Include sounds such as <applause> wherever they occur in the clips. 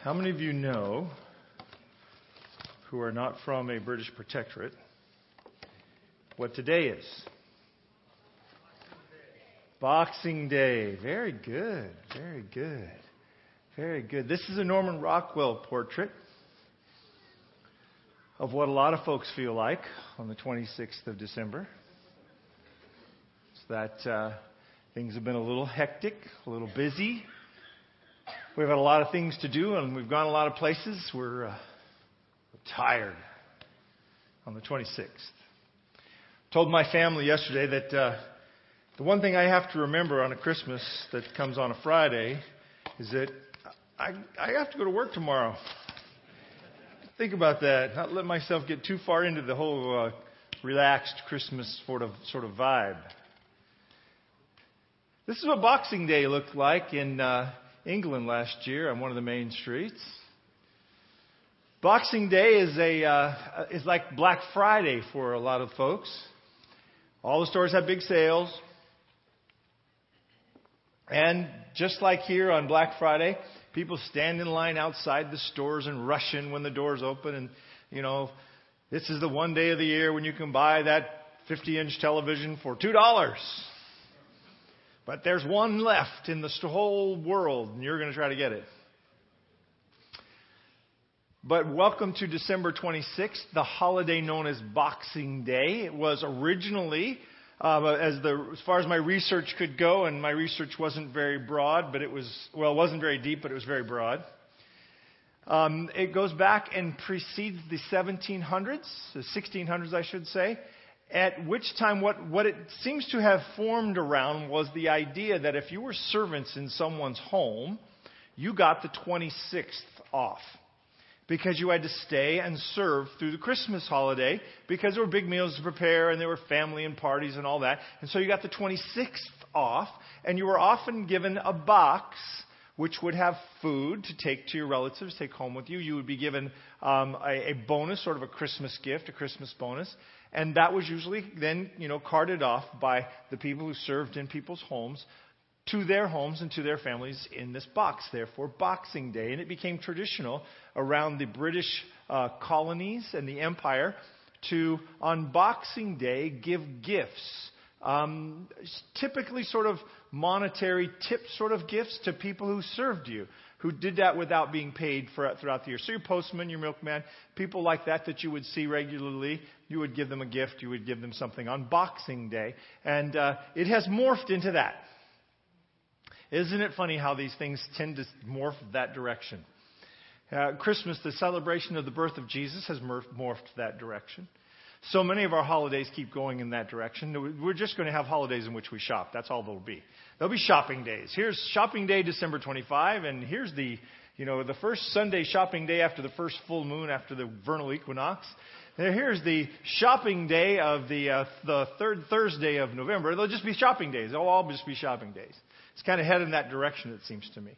How many of you know, who are not from a British protectorate, what today is? Boxing Day. Very good. Very good. Very good. This is a Norman Rockwell portrait of what a lot of folks feel like on the 26th of December. It's that uh, things have been a little hectic, a little busy. We've had a lot of things to do, and we've gone a lot of places. We're, uh, tired on the 26th. Told my family yesterday that uh, the one thing I have to remember on a Christmas that comes on a Friday is that I, I have to go to work tomorrow. Think about that. Not let myself get too far into the whole uh, relaxed Christmas sort of sort of vibe. This is what Boxing Day looked like in uh, England last year on one of the main streets. Boxing Day is a uh, is like Black Friday for a lot of folks. All the stores have big sales. And just like here on Black Friday, people stand in line outside the stores and rush in when the doors open and you know, this is the one day of the year when you can buy that 50 inch television for $2. But there's one left in the whole world, and you're going to try to get it. But welcome to December 26th, the holiday known as Boxing Day. It was originally, uh, as, the, as far as my research could go, and my research wasn't very broad, but it was, well, it wasn't very deep, but it was very broad. Um, it goes back and precedes the 1700s, the 1600s, I should say at which time what, what it seems to have formed around was the idea that if you were servants in someone's home, you got the 26th off. Because you had to stay and serve through the Christmas holiday because there were big meals to prepare and there were family and parties and all that. And so you got the 26th off and you were often given a box which would have food to take to your relatives, take home with you. You would be given um, a, a bonus, sort of a Christmas gift, a Christmas bonus. And that was usually then, you know, carted off by the people who served in people's homes to their homes and to their families in this box, therefore Boxing Day. And it became traditional around the British uh, colonies and the empire to, on Boxing Day, give gifts. Um, typically, sort of monetary tip sort of gifts to people who served you who did that without being paid for throughout the year. So your postman, your milkman, people like that that you would see regularly, you would give them a gift, you would give them something on Boxing Day, and uh, it has morphed into that. Isn't it funny how these things tend to morph that direction? Uh, Christmas, the celebration of the birth of Jesus, has morphed that direction. So many of our holidays keep going in that direction. We're just going to have holidays in which we shop. That's all there'll be. There'll be shopping days. Here's shopping day, December 25, and here's the, you know, the first Sunday shopping day after the first full moon after the vernal equinox. Here's the shopping day of the uh, the third Thursday of November. They'll just be shopping days. They'll all just be shopping days. It's kind of headed in that direction, it seems to me.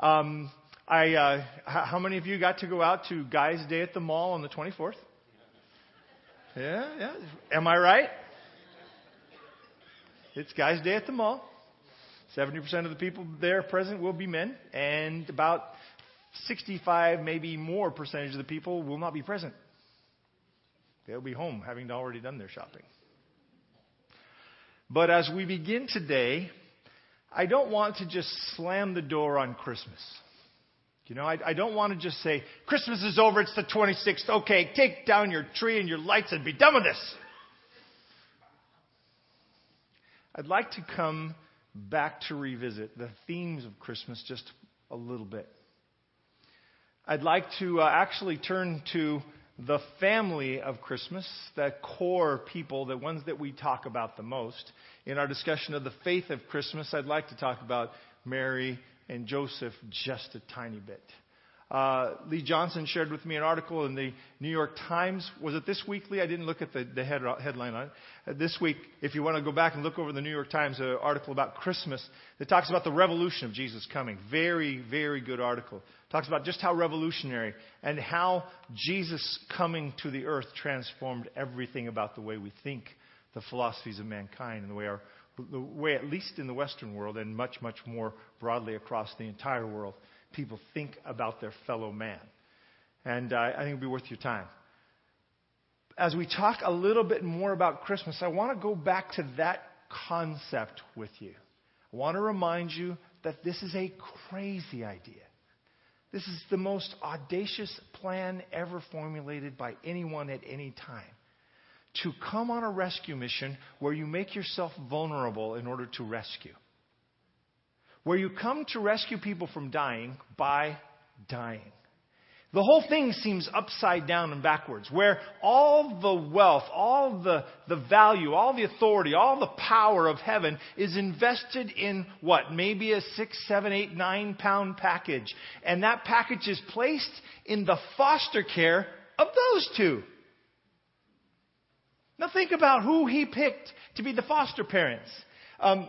Um, I, uh, how many of you got to go out to Guys Day at the mall on the 24th? Yeah, yeah. Am I right? It's Guys' Day at the mall. 70% of the people there present will be men, and about 65, maybe more percentage of the people will not be present. They'll be home having already done their shopping. But as we begin today, I don't want to just slam the door on Christmas. You know, I, I don't want to just say, Christmas is over, it's the 26th, okay, take down your tree and your lights and be done with this. I'd like to come back to revisit the themes of Christmas just a little bit. I'd like to uh, actually turn to the family of Christmas, the core people, the ones that we talk about the most. In our discussion of the faith of Christmas, I'd like to talk about Mary and Joseph just a tiny bit. Uh, Lee Johnson shared with me an article in the New York Times. Was it this weekly? I didn't look at the, the head, headline on it. Uh, this week, if you want to go back and look over the New York Times uh, article about Christmas, that talks about the revolution of Jesus coming. Very, very good article. Talks about just how revolutionary and how Jesus coming to the earth transformed everything about the way we think, the philosophies of mankind, and the way our the way, at least in the Western world, and much, much more broadly across the entire world, people think about their fellow man. And uh, I think it'd be worth your time. As we talk a little bit more about Christmas, I want to go back to that concept with you. I want to remind you that this is a crazy idea. This is the most audacious plan ever formulated by anyone at any time. To come on a rescue mission where you make yourself vulnerable in order to rescue. Where you come to rescue people from dying by dying. The whole thing seems upside down and backwards, where all the wealth, all the, the value, all the authority, all the power of heaven is invested in what? Maybe a six, seven, eight, nine pound package. And that package is placed in the foster care of those two. Now think about who he picked to be the foster parents. Um,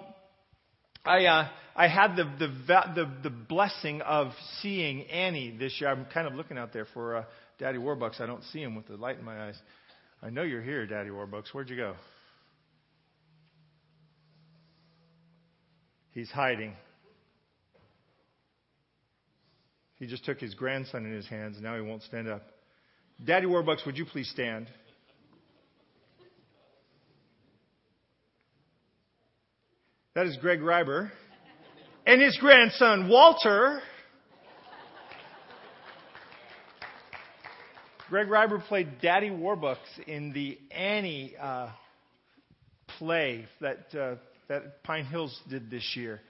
I, uh, I had the, the, the, the, blessing of seeing Annie this year. I'm kind of looking out there for uh, Daddy Warbucks. I don't see him with the light in my eyes. I know you're here, Daddy Warbucks. Where'd you go? He's hiding. He just took his grandson in his hands, and now he won't stand up. Daddy Warbucks, would you please stand? That is Greg Reiber. And his grandson, Walter. Greg Reiber played Daddy Warbucks in the Annie uh, play that, uh, that Pine Hills did this year.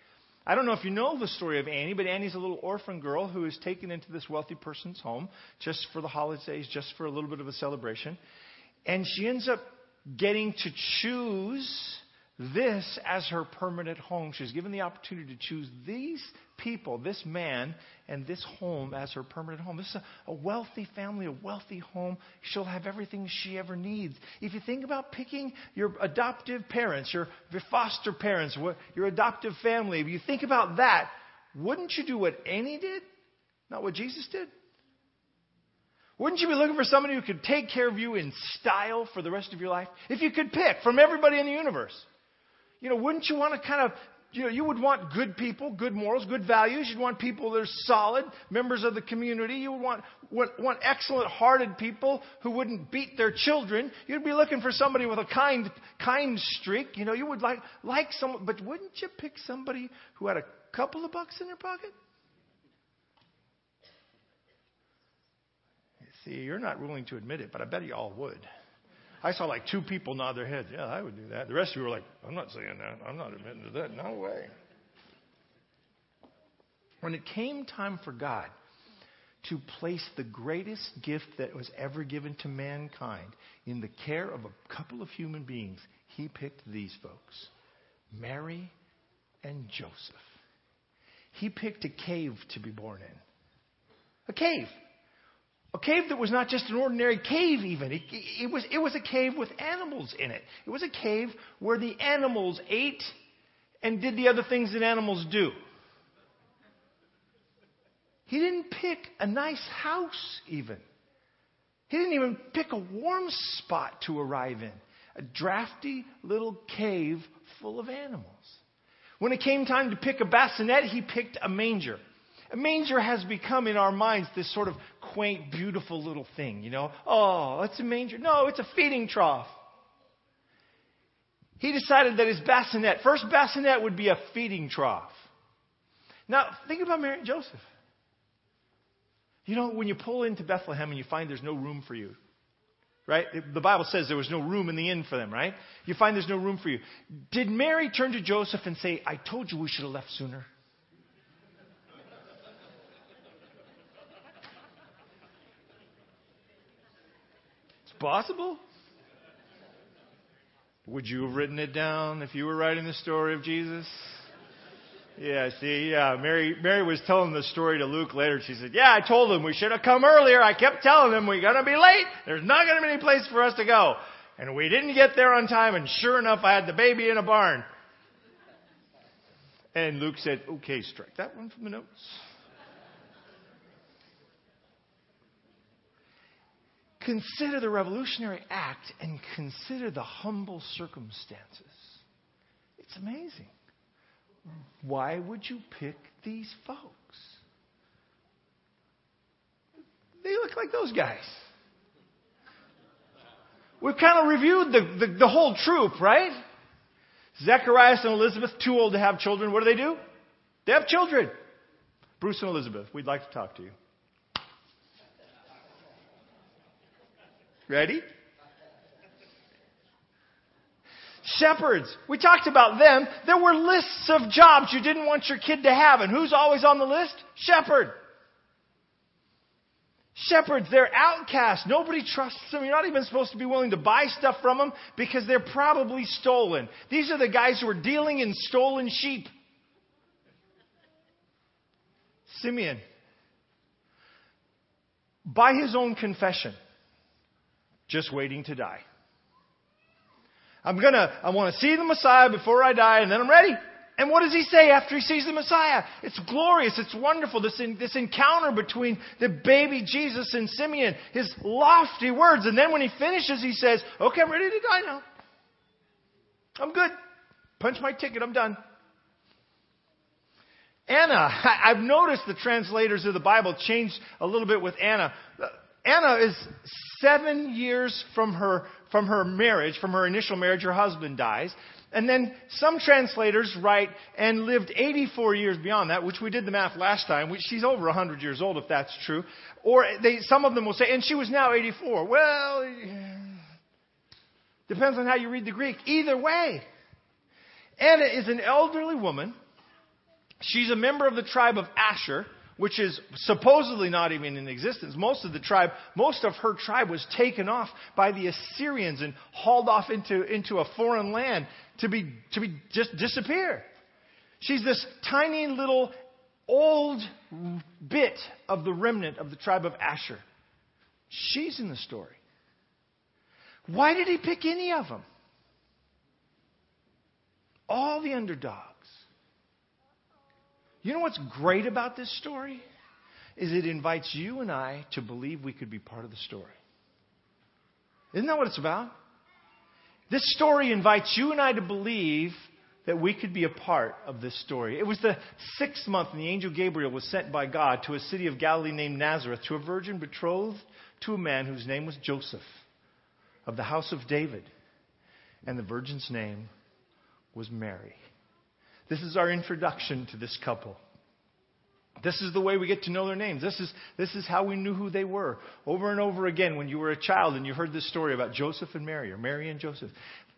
I don't know if you know the story of Annie, but Annie's a little orphan girl who is taken into this wealthy person's home just for the holidays, just for a little bit of a celebration. And she ends up getting to choose this as her permanent home. She's given the opportunity to choose these people, this man, and this home as her permanent home. This is a, a, wealthy family, a wealthy home. She'll have everything she ever needs. If you think about picking your adoptive parents, your, your foster parents, your adoptive family, if you think about that, wouldn't you do what Annie did? Not what Jesus did? Wouldn't you be looking for somebody who could take care of you in style for the rest of your life? If you could pick from everybody in the universe you know, wouldn't you want to kind of, you know, you would want good people, good morals, good values. You'd want people that are solid, members of the community. You would want, want, want excellent hearted people who wouldn't beat their children. You'd be looking for somebody with a kind, kind streak. You know, you would like, like someone, but wouldn't you pick somebody who had a couple of bucks in their pocket? See, you're not willing to admit it, but I bet you all would. I saw like two people nod their heads. Yeah, I would do that. The rest of you were like, I'm not saying that. I'm not admitting to that. No way. When it came time for God to place the greatest gift that was ever given to mankind in the care of a couple of human beings, he picked these folks Mary and Joseph. He picked a cave to be born in. A cave. A cave that was not just an ordinary cave, even. It, it, was, it was a cave with animals in it. It was a cave where the animals ate and did the other things that animals do. He didn't pick a nice house, even. He didn't even pick a warm spot to arrive in. A drafty little cave full of animals. When it came time to pick a bassinet, he picked a manger. A manger has become in our minds this sort of quaint, beautiful little thing, you know. Oh, it's a manger. No, it's a feeding trough. He decided that his bassinet, first bassinet would be a feeding trough. Now, think about Mary and Joseph. You know, when you pull into Bethlehem and you find there's no room for you, right? The Bible says there was no room in the inn for them, right? You find there's no room for you. Did Mary turn to Joseph and say, I told you we should have left sooner? Possible? Would you have written it down if you were writing the story of Jesus? Yeah, see, yeah, Mary, Mary was telling the story to Luke later. She said, yeah, I told him we should have come earlier. I kept telling him we're going to be late. There's not going to be any place for us to go. And we didn't get there on time. And sure enough, I had the baby in a barn. And Luke said, okay, strike that one from the notes. Consider the revolutionary act and consider the humble circumstances. It's amazing. Why would you pick these folks? They look like those guys. We've kind of reviewed the, the, the whole troop, right? Zacharias and Elizabeth, too old to have children. What do they do? They have children. Bruce and Elizabeth, we'd like to talk to you. Ready? Shepherds. We talked about them. There were lists of jobs you didn't want your kid to have. And who's always on the list? Shepherd. Shepherds, they're outcasts. Nobody trusts them. You're not even supposed to be willing to buy stuff from them because they're probably stolen. These are the guys who are dealing in stolen sheep. Simeon, by his own confession, just waiting to die. I'm gonna, I want to see the Messiah before I die and then I'm ready. And what does he say after he sees the Messiah? It's glorious. It's wonderful. This, in, this encounter between the baby Jesus and Simeon, his lofty words. And then when he finishes, he says, Okay, I'm ready to die now. I'm good. Punch my ticket. I'm done. Anna, <laughs> I've noticed the translators of the Bible changed a little bit with Anna. Uh, Anna is seven years from her, from her marriage, from her initial marriage, her husband dies. And then some translators write and lived 84 years beyond that, which we did the math last time. Which she's over 100 years old, if that's true. Or they, some of them will say, and she was now 84. Well, depends on how you read the Greek. Either way, Anna is an elderly woman. She's a member of the tribe of Asher which is supposedly not even in existence. Most of the tribe, most of her tribe was taken off by the Assyrians and hauled off into, into a foreign land to be, to be just disappear. She's this tiny little old bit of the remnant of the tribe of Asher. She's in the story. Why did he pick any of them? All the underdogs. You know what's great about this story? Is it invites you and I to believe we could be part of the story. Isn't that what it's about? This story invites you and I to believe that we could be a part of this story. It was the sixth month, and the angel Gabriel was sent by God to a city of Galilee named Nazareth to a virgin betrothed to a man whose name was Joseph of the house of David. And the virgin's name was Mary. This is our introduction to this couple. This is the way we get to know their names. This is, this is how we knew who they were. Over and over again, when you were a child and you heard this story about Joseph and Mary, or Mary and Joseph,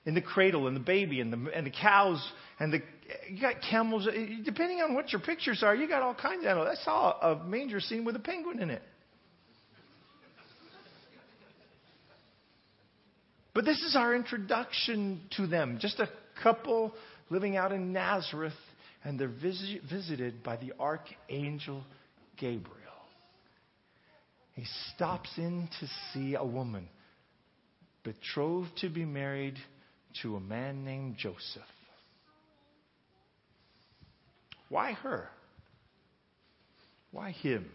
in the cradle, and the baby, and the, and the cows, and the, you got camels. Uh, depending on what your pictures are, you got all kinds of animals. I saw a manger scene with a penguin in it. But this is our introduction to them. Just a couple living out in Nazareth, and they're visit, visited by the archangel Gabriel. He stops in to see a woman betrothed to be married to a man named Joseph. Why her? Why him?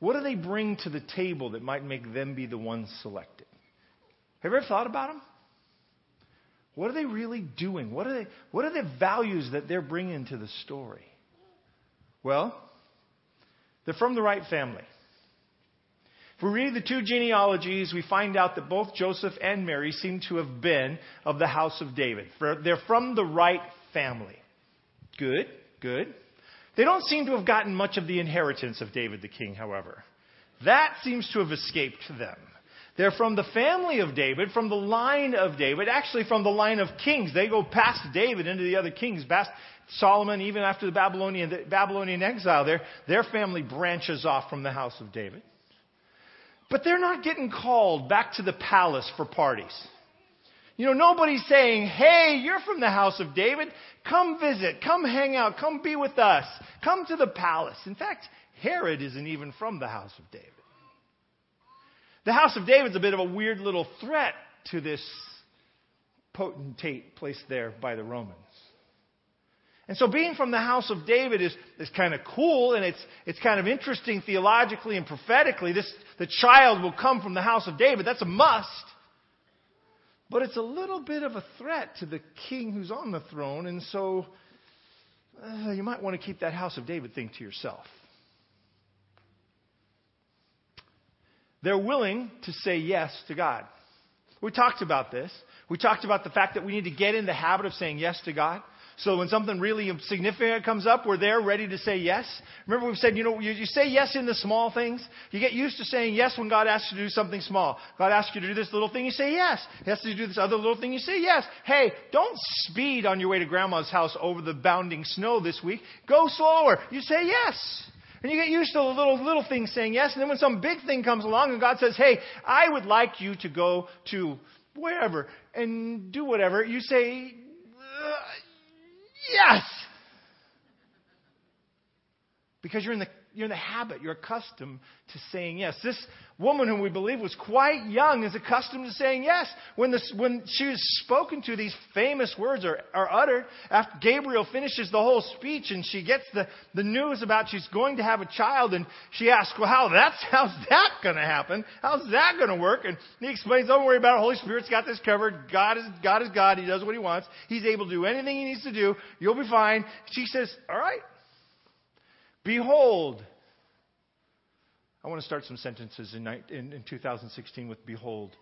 What do they bring to the table that might make them be the ones selected? Have you ever thought about them? What are they really doing? What are, they, what are the values that they're bringing to the story? Well, they're from the right family. If we read the two genealogies, we find out that both Joseph and Mary seem to have been of the house of David. They're from the right family. Good, good. They don't seem to have gotten much of the inheritance of David the king, however. That seems to have escaped them. They're from the family of David, from the line of David, actually from the line of kings. They go past David into the other kings, past Solomon, even after the Babylonian, the Babylonian exile there. Their family branches off from the house of David. But they're not getting called back to the palace for parties. You know, nobody's saying, hey, you're from the house of David. Come visit. Come hang out. Come be with us. Come to the palace. In fact, Herod isn't even from the house of David. The house of David's a bit of a weird little threat to this potentate placed there by the Romans. And so being from the house of David is, is kind of cool and it's, it's kind of interesting theologically and prophetically. This, the child will come from the house of David. That's a must. But it's a little bit of a threat to the king who's on the throne. And so uh, you might want to keep that house of David thing to yourself. They're willing to say yes to God. We talked about this. We talked about the fact that we need to get in the habit of saying yes to God. So when something really significant comes up, we're there ready to say yes. Remember we've said, you know, you, you, say yes in the small things. You get used to saying yes when God asks you to do something small. God asks you to do this little thing, you say yes. He asks you to do this other little thing, you say yes. Hey, don't speed on your way to grandma's house over the bounding snow this week. Go slower. You say yes. And you get used to the little, little things saying yes. And then when some big thing comes along and God says, hey, I would like you to go to wherever and do whatever, you say, uh, yes! Because you're in the you're in the habit, you're accustomed to saying yes. This woman, whom we believe was quite young, is accustomed to saying yes. When, this, when she was spoken to, these famous words are, are uttered after Gabriel finishes the whole speech and she gets the, the news about she's going to have a child and she asks, well, how that's, <laughs> how's that going to happen? How's that going to work? And he explains, don't worry about it. Holy Spirit's got this covered. God is, God is God. He does what he wants. He's able to do anything he needs to do. You'll be fine. She says, all right. Behold. I want to start some sentences in, in, in 2016 with behold.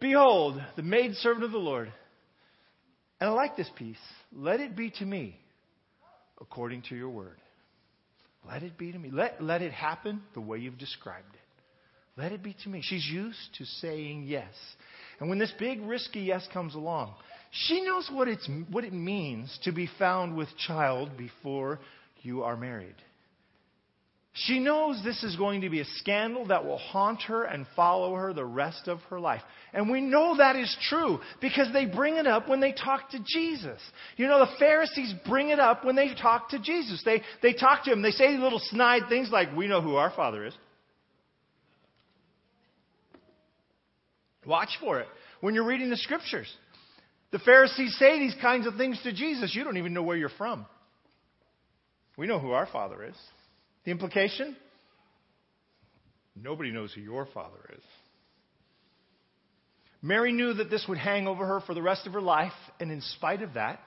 Behold, the maidservant of the Lord. And I like this piece. Let it be to me according to your word. Let it be to me. Let, let it happen the way you've described it. Let it be to me. She's used to saying yes. And when this big, risky yes comes along, she knows what, it's, what it means to be found with child before you are married. She knows this is going to be a scandal that will haunt her and follow her the rest of her life. And we know that is true because they bring it up when they talk to Jesus. You know, the Pharisees bring it up when they talk to Jesus. They, they talk to him. They say little snide things like, We know who our Father is. Watch for it when you're reading the scriptures. The Pharisees say these kinds of things to Jesus. You don't even know where you're from. We know who our Father is. The implication? Nobody knows who your Father is. Mary knew that this would hang over her for the rest of her life, and in spite of that,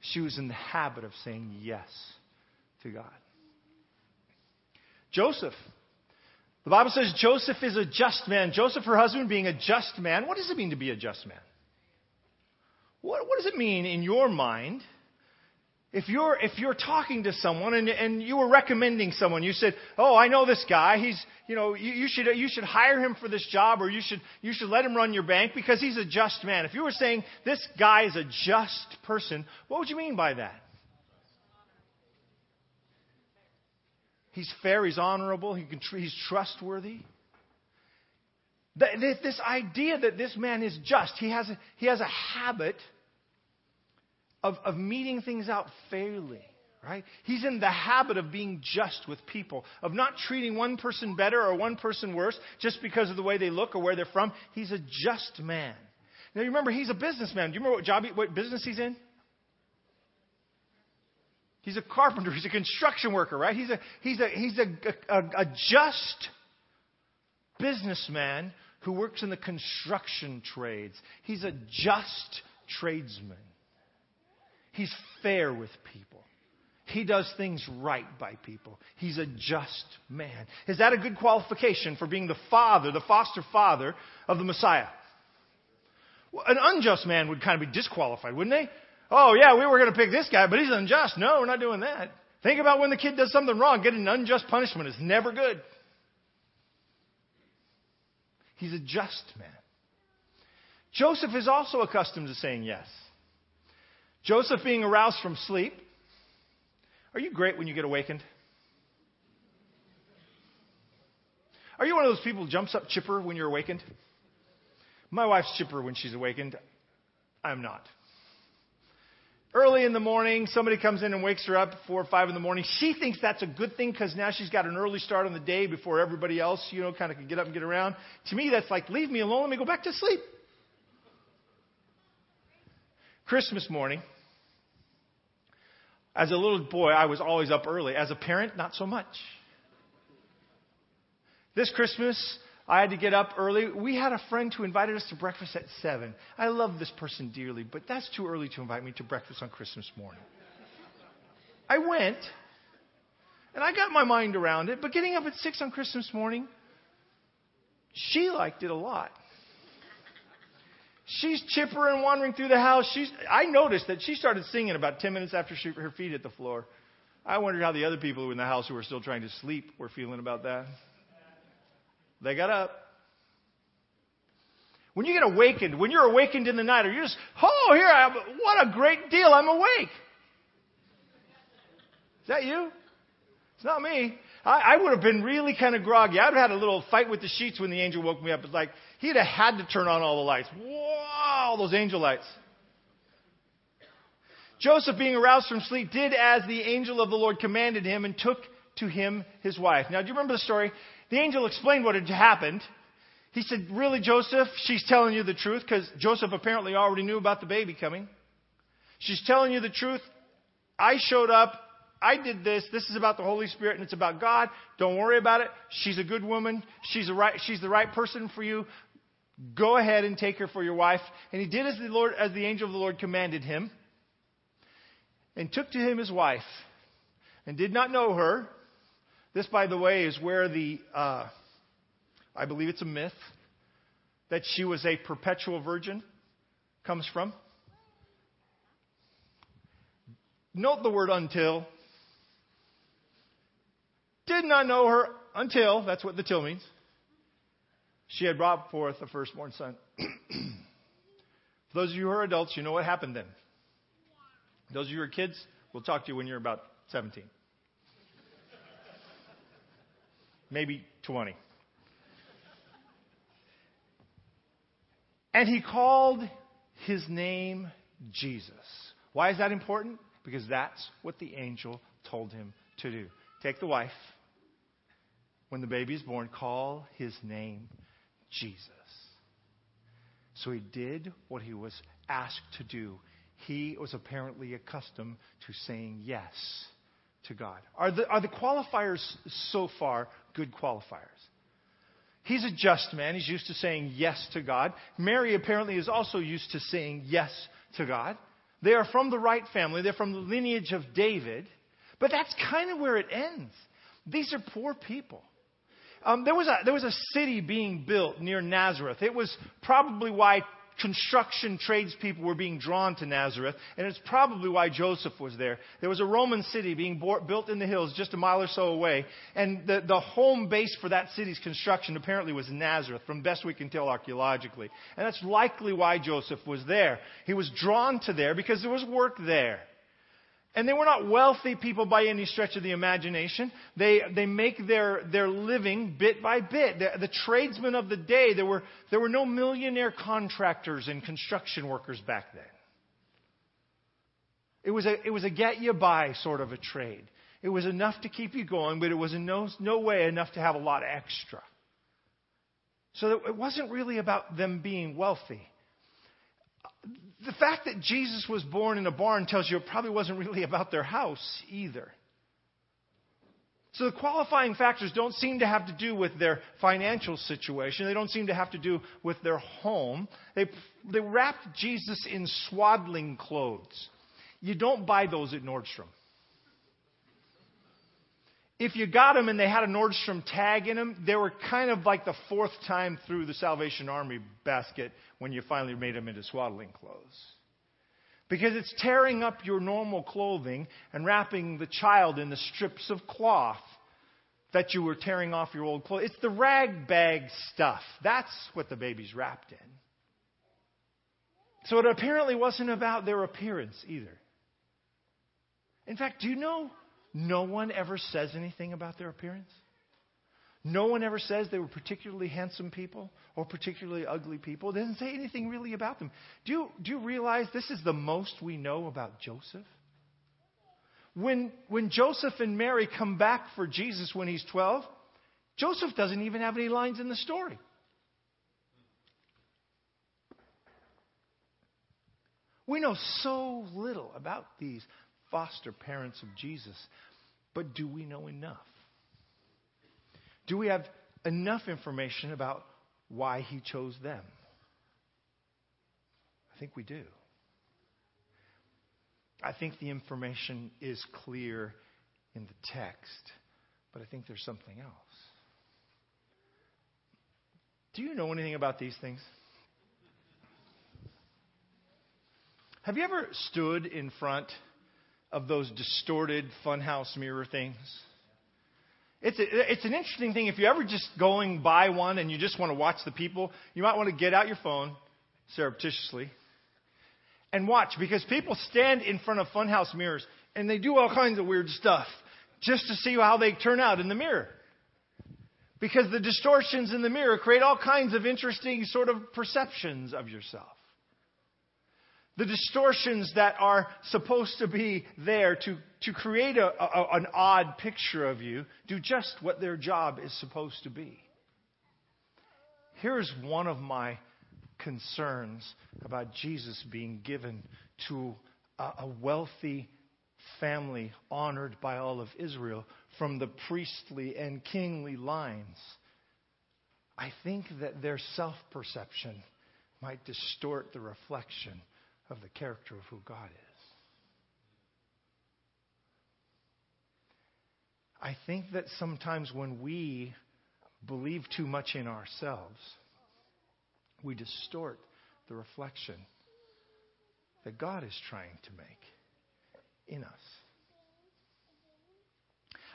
she was in the habit of saying yes to God. Joseph. The Bible says Joseph is a just man. Joseph, her husband, being a just man. What does it mean to be a just man? What, what does it mean in your mind if you're, if you're talking to someone and, and you were recommending someone, you said, Oh, I know this guy. He's, you know, you, you, should, you should hire him for this job or you should, you should let him run your bank because he's a just man. If you were saying this guy is a just person, what would you mean by that? He's fair, he's honorable, he can, he's trustworthy. This idea that this man is just, he has a, he has a habit of, of meting things out fairly, right? He's in the habit of being just with people, of not treating one person better or one person worse just because of the way they look or where they're from. He's a just man. Now, you remember, he's a businessman. Do you remember what job, he, what business he's in? He's a carpenter. He's a construction worker, right? He's a, he's a, he's a, a, a just businessman who works in the construction trades. He's a just tradesman. He's fair with people. He does things right by people. He's a just man. Is that a good qualification for being the father, the foster father of the Messiah? An unjust man would kind of be disqualified, wouldn't they? Oh, yeah, we were going to pick this guy, but he's unjust. No, we're not doing that. Think about when the kid does something wrong. Getting an unjust punishment is never good. He's a just man. Joseph is also accustomed to saying yes. Joseph being aroused from sleep. Are you great when you get awakened? Are you one of those people who jumps up chipper when you're awakened? My wife's chipper when she's awakened. I'm not. Early in the morning, somebody comes in and wakes her up four or five in the morning. She thinks that's a good thing because now she's got an early start on the day before everybody else, you know, kind of can get up and get around. To me, that's like, leave me alone. Let me go back to sleep. Christmas morning. As a little boy, I was always up early. As a parent, not so much. This Christmas, I had to get up early. We had a friend who invited us to breakfast at 7. I love this person dearly, but that's too early to invite me to breakfast on Christmas morning. I went, and I got my mind around it, but getting up at 6 on Christmas morning, She liked it a lot. She's chipper and wandering through the house. She's, I noticed that she started singing about 10 minutes after she, her feet hit the floor. I wondered how the other people in the house who were still trying to sleep were feeling about that. They got up. When you get awakened, when you're awakened in the night, or you're just, oh, here I am, what a great deal, I'm awake. Is that you? It's not me. I, I would have been really kind of groggy. I'd have had a little fight with the sheets when the angel woke me up. It's like he'd have had to turn on all the lights. Wow, those angel lights. Joseph, being aroused from sleep, did as the angel of the Lord commanded him and took to him his wife. Now, do you remember the story? The angel explained what had happened. He said, Really, Joseph? She's telling you the truth because Joseph apparently already knew about the baby coming. She's telling you the truth. I showed up. I did this. This is about the Holy Spirit and it's about God. Don't worry about it. She's a good woman. She's, right, she's the right person for you. Go ahead and take her for your wife. And he did as the Lord, as the angel of the Lord commanded him, and took to him his wife, and did not know her. This, by the way, is where the, uh, I believe it's a myth, that she was a perpetual virgin comes from. Note the word until. Did not know her until, that's what the till means. She had brought forth a firstborn son. <clears throat> For those of you who are adults, you know what happened then. Those of you who are kids, we'll talk to you when you're about 17. Maybe 20. And he called his name Jesus. Why is that important? Because that's what the angel told him to do. Take the wife, when the baby is born, call his name Jesus. So he did what he was asked to do. He was apparently accustomed to saying yes to God. Are the, are the qualifiers so far good qualifiers? He's a just man. He's used to saying yes to God. Mary apparently is also used to saying yes to God. They are from the right family. They're from the lineage of David. But that's kind of where it ends. These are poor people. Um, there, was a, there was a city being built near Nazareth. It was probably why construction tradespeople were being drawn to Nazareth, and it's probably why Joseph was there. There was a Roman city being built in the hills just a mile or so away, and the, the home base for that city's construction apparently was Nazareth, from best we can tell archaeologically. And that's likely why Joseph was there. He was drawn to there because there was work there. And they were not wealthy people by any stretch of the imagination. They, they make their, their living bit by bit. The, the tradesmen of the day, there were, there were no millionaire contractors and construction workers back then. It was a, it was a get you by sort of a trade. It was enough to keep you going, but it was in no, no way enough to have a lot extra. So it wasn't really about them being wealthy the fact that Jesus was born in a barn tells you it probably wasn't really about their house either. So the qualifying factors don't seem to have to do with their financial situation. They don't seem to have to do with their home. They, they wrapped Jesus in swaddling clothes. You don't buy those at Nordstrom if you got them and they had a Nordstrom tag in them, they were kind of like the fourth time through the Salvation Army basket when you finally made them into swaddling clothes. Because it's tearing up your normal clothing and wrapping the child in the strips of cloth that you were tearing off your old clothes. It's the rag bag stuff. That's what the baby's wrapped in. So it apparently wasn't about their appearance either. In fact, do you know no one ever says anything about their appearance. No one ever says they were particularly handsome people or particularly ugly people. It doesn't say anything really about them. Do you, do you realize this is the most we know about Joseph? When, when Joseph and Mary come back for Jesus when he's 12, Joseph doesn't even have any lines in the story. We know so little about these foster parents of Jesus. But do we know enough? Do we have enough information about why he chose them? I think we do. I think the information is clear in the text, but I think there's something else. Do you know anything about these things? Have you ever stood in front of those distorted funhouse mirror things? It's, a, it's an interesting thing. If you're ever just going by one and you just want to watch the people, you might want to get out your phone surreptitiously and watch because people stand in front of funhouse mirrors and they do all kinds of weird stuff just to see how they turn out in the mirror. Because the distortions in the mirror create all kinds of interesting sort of perceptions of yourself. The distortions that are supposed to be there to, to create a, a, an odd picture of you do just what their job is supposed to be. Here's one of my concerns about Jesus being given to a, a wealthy family honored by all of Israel from the priestly and kingly lines. I think that their self perception might distort the reflection of the character of who God is. I think that sometimes when we believe too much in ourselves, we distort the reflection that God is trying to make in us.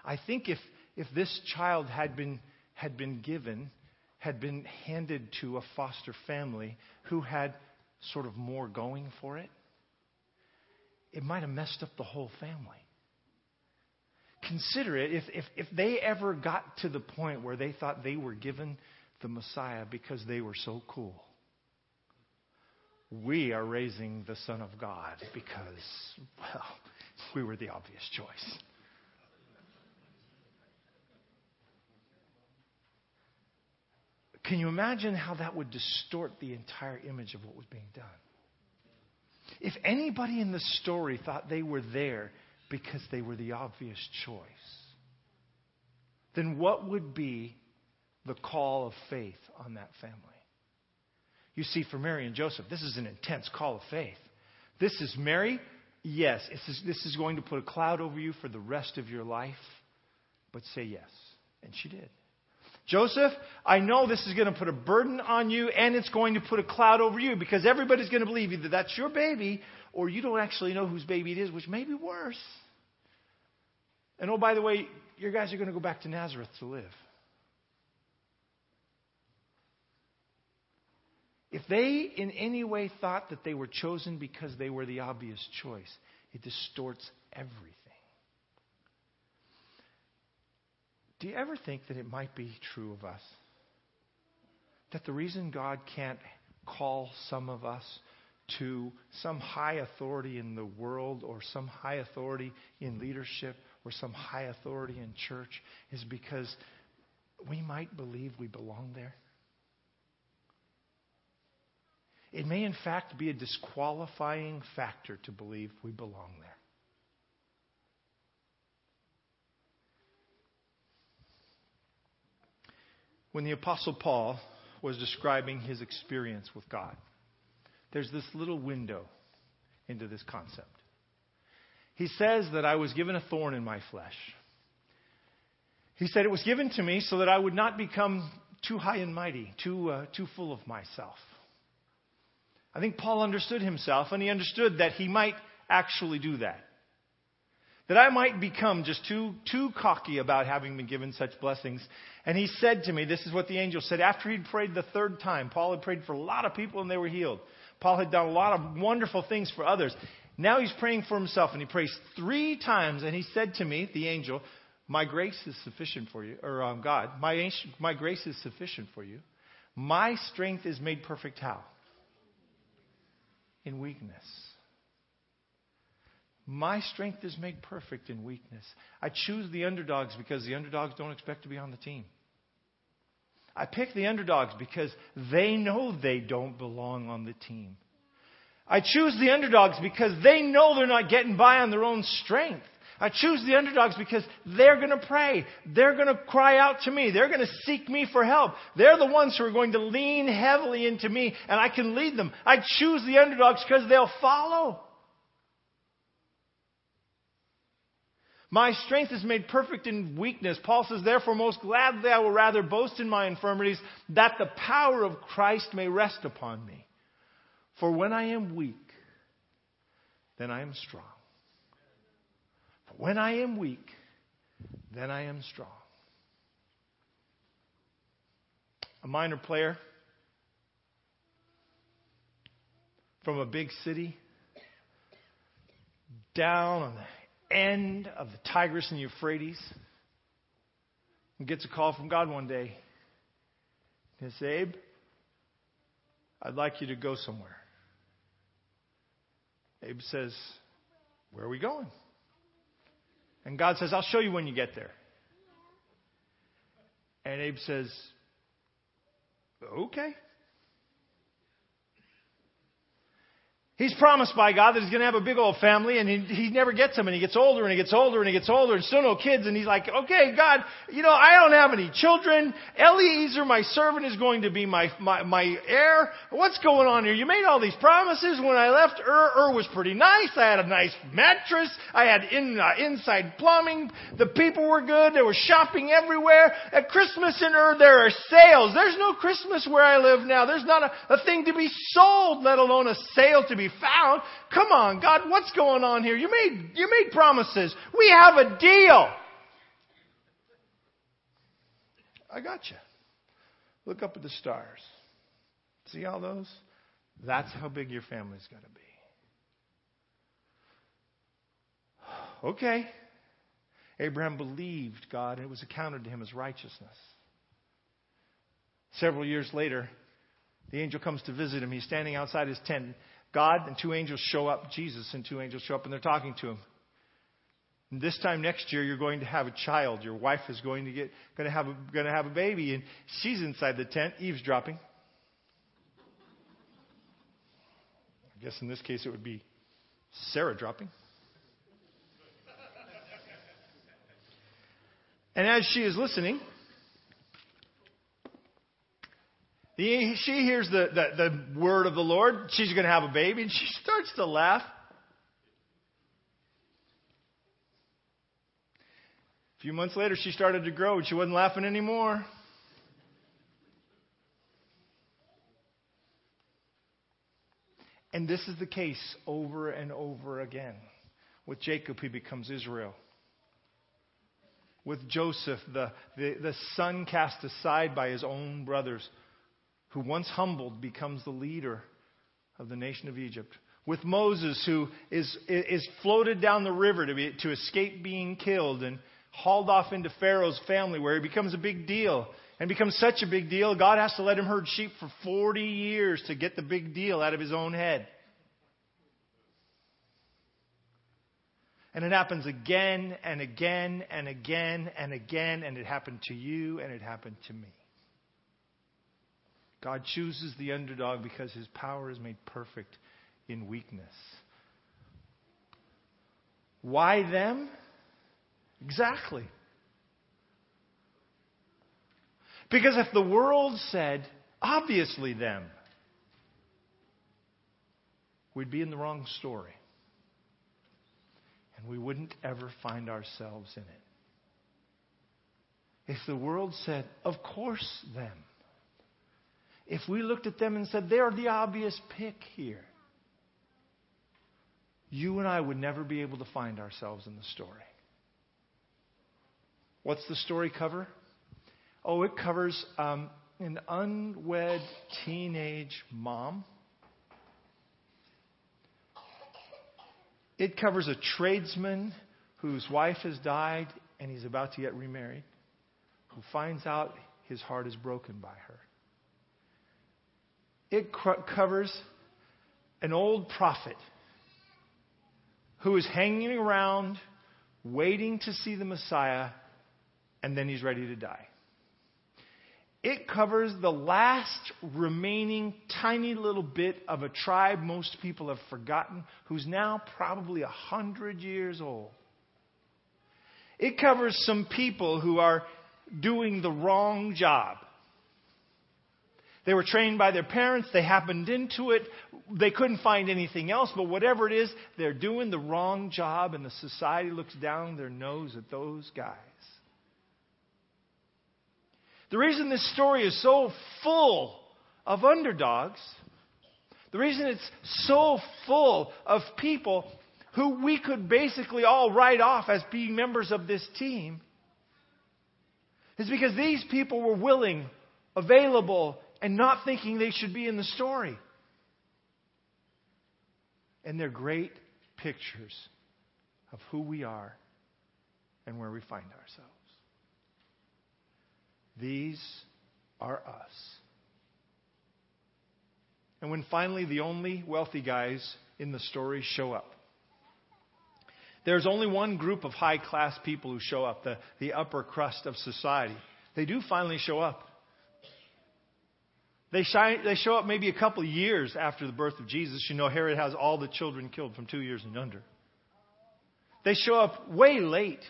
I think if, if this child had been, had been given, had been handed to a foster family who had sort of more going for it, it might have messed up the whole family. Consider it if, if, if they ever got to the point where they thought they were given the Messiah because they were so cool. We are raising the Son of God because, well, <laughs> we were the obvious choice. Can you imagine how that would distort the entire image of what was being done? If anybody in the story thought they were there because they were the obvious choice, then what would be the call of faith on that family? You see, for Mary and Joseph, this is an intense call of faith. This is Mary, yes, this is, this is going to put a cloud over you for the rest of your life, but say yes. And she did. Joseph, I know this is going to put a burden on you and it's going to put a cloud over you because everybody's going to believe either that's your baby or you don't actually know whose baby it is, which may be worse. And oh, by the way, your guys are going to go back to Nazareth to live. If they in any way thought that they were chosen because they were the obvious choice, it distorts everything. Do you ever think that it might be true of us? That the reason God can't call some of us to some high authority in the world or some high authority in leadership or some high authority in church is because we might believe we belong there? It may, in fact, be a disqualifying factor to believe we belong there. When the Apostle Paul was describing his experience with God. There's this little window into this concept. He says that I was given a thorn in my flesh. He said it was given to me so that I would not become too high and mighty, too, uh, too full of myself. I think Paul understood himself, and he understood that he might actually do that. That I might become just too, too cocky about having been given such blessings. And he said to me, this is what the angel said, after he'd prayed the third time, Paul had prayed for a lot of people and they were healed. Paul had done a lot of wonderful things for others. Now he's praying for himself and he prays three times and he said to me, the angel, my grace is sufficient for you, or um, God, my, my grace is sufficient for you. My strength is made perfect how? In weakness. My strength is made perfect in weakness. I choose the underdogs because the underdogs don't expect to be on the team. I pick the underdogs because they know they don't belong on the team. I choose the underdogs because they know they're not getting by on their own strength. I choose the underdogs because they're going to pray. They're going to cry out to me. They're going to seek me for help. They're the ones who are going to lean heavily into me and I can lead them. I choose the underdogs because they'll follow. My strength is made perfect in weakness. Paul says, Therefore, most gladly I will rather boast in my infirmities, that the power of Christ may rest upon me. For when I am weak, then I am strong. For when I am weak, then I am strong. A minor player from a big city down on the end of the Tigris and Euphrates and gets a call from God one day. He says, Abe, I'd like you to go somewhere. Abe says, Where are we going? And God says, I'll show you when you get there. And Abe says, Okay. He's promised by God that he's going to have a big old family, and he, he never gets them, and he gets older, and he gets older, and he gets older, and still no kids, and he's like, okay, God, you know, I don't have any children. Eliezer, my servant, is going to be my, my, my heir. What's going on here? You made all these promises. When I left, Ur, Ur was pretty nice. I had a nice mattress. I had in, uh, inside plumbing. The people were good. There was shopping everywhere. At Christmas in Ur, there are sales. There's no Christmas where I live now. There's not a, a thing to be sold, let alone a sale to be be found. Come on, God, what's going on here? You made, you made promises. We have a deal. I got you. Look up at the stars. See all those? That's how big your family's going to be. <sighs> Okay. Abraham believed God, and it was accounted to him as righteousness. Several years later, the angel comes to visit him. He's standing outside his tent. God and two angels show up, Jesus and two angels show up, and they're talking to him. And this time next year, you're going to have a child. Your wife is going to get going to have a, going to have a baby, and she's inside the tent, eavesdropping. I guess in this case, it would be Sarah dropping. And as she is listening, she hears the, the, the word of the Lord. She's going to have a baby, and she <laughs> starts to laugh. A few months later, she started to grow, and she wasn't laughing anymore. And this is the case over and over again. With Jacob, he becomes Israel. With Joseph, the, the, the son cast aside by his own brothers who once humbled becomes the leader of the nation of Egypt. With Moses, who is, is floated down the river to, be, to escape being killed and hauled off into Pharaoh's family, where he becomes a big deal. And becomes such a big deal, God has to let him herd sheep for 40 years to get the big deal out of his own head. And it happens again and again and again and again, and it happened to you and it happened to me. God chooses the underdog because his power is made perfect in weakness. Why them? Exactly. Because if the world said, obviously them, we'd be in the wrong story. And we wouldn't ever find ourselves in it. If the world said, of course them, if we looked at them and said, they're the obvious pick here, you and I would never be able to find ourselves in the story. What's the story cover? Oh, it covers um, an unwed teenage mom. It covers a tradesman whose wife has died and he's about to get remarried, who finds out his heart is broken by her. It covers an old prophet who is hanging around waiting to see the Messiah, and then he's ready to die. It covers the last remaining tiny little bit of a tribe most people have forgotten, who's now probably a hundred years old. It covers some people who are doing the wrong job They were trained by their parents. They happened into it. They couldn't find anything else, but whatever it is, they're doing the wrong job, and the society looks down their nose at those guys. The reason this story is so full of underdogs, the reason it's so full of people who we could basically all write off as being members of this team, is because these people were willing, available, and not thinking they should be in the story. And they're great pictures of who we are and where we find ourselves. These are us. And when finally the only wealthy guys in the story show up, there's only one group of high class people who show up, the, the upper crust of society. They do finally show up. They, shine, they show up maybe a couple of years after the birth of Jesus. You know, Herod has all the children killed from two years and under. They show up way late.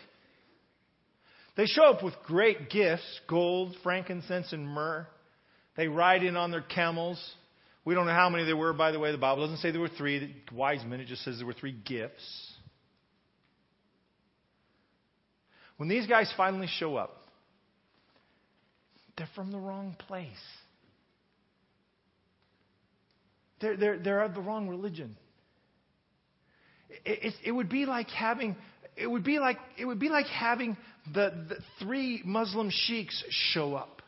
They show up with great gifts gold, frankincense, and myrrh. They ride in on their camels. We don't know how many there were, by the way. The Bible doesn't say there were three. The wise men, it just says there were three gifts. When these guys finally show up, they're from the wrong place. They're, they're, they're of the wrong religion. It, it, would be like having it would be like it would be like having the, the three Muslim sheiks show up.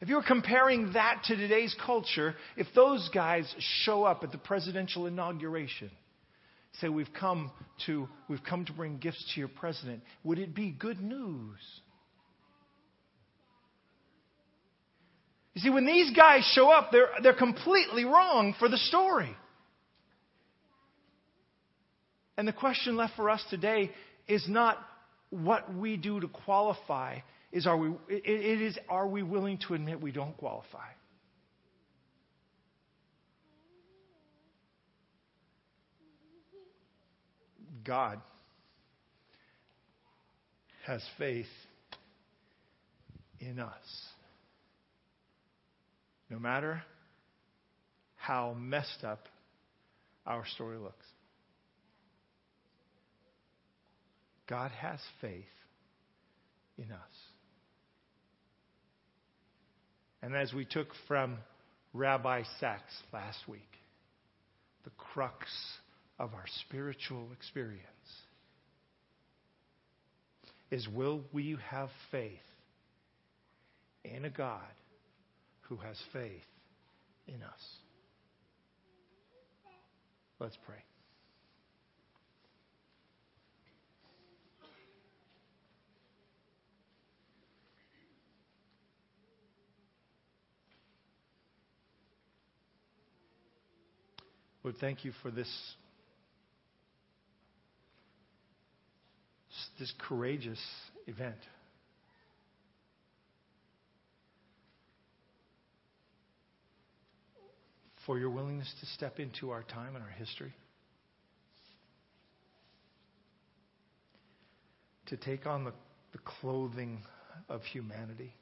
If you were comparing that to today's culture, if those guys show up at the presidential inauguration, say we've come to we've come to bring gifts to your president, would it be good news? You see, when these guys show up, they're, they're completely wrong for the story. And the question left for us today is not what we do to qualify, is are we, it is are we willing to admit we don't qualify? God has faith in us. No matter how messed up our story looks, God has faith in us. And as we took from Rabbi Sacks last week, the crux of our spiritual experience is will we have faith in a God who has faith in us. Let's pray. Lord, thank you for this, this courageous event. For your willingness to step into our time and our history. To take on the, the clothing of humanity.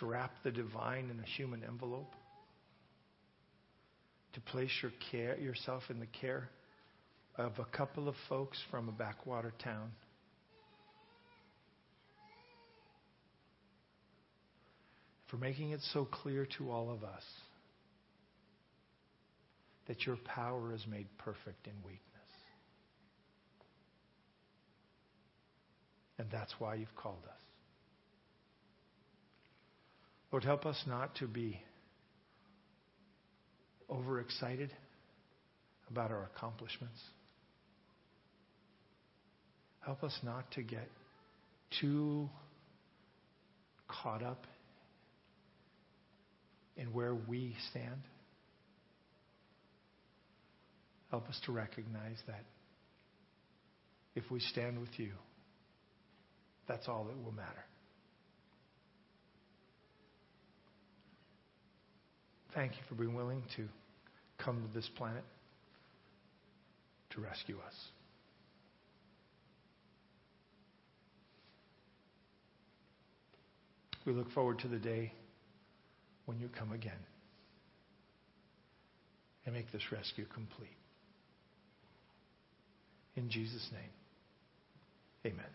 To wrap the divine in a human envelope. To place your care, yourself in the care of a couple of folks from a backwater town for making it so clear to all of us that your power is made perfect in weakness. And that's why you've called us. Lord, help us not to be overexcited about our accomplishments. Help us not to get too caught up in where we stand. Help us to recognize that if we stand with you, that's all that will matter. Thank you for being willing to come to this planet to rescue us. We look forward to the day when you come again and make this rescue complete. In Jesus' name, amen.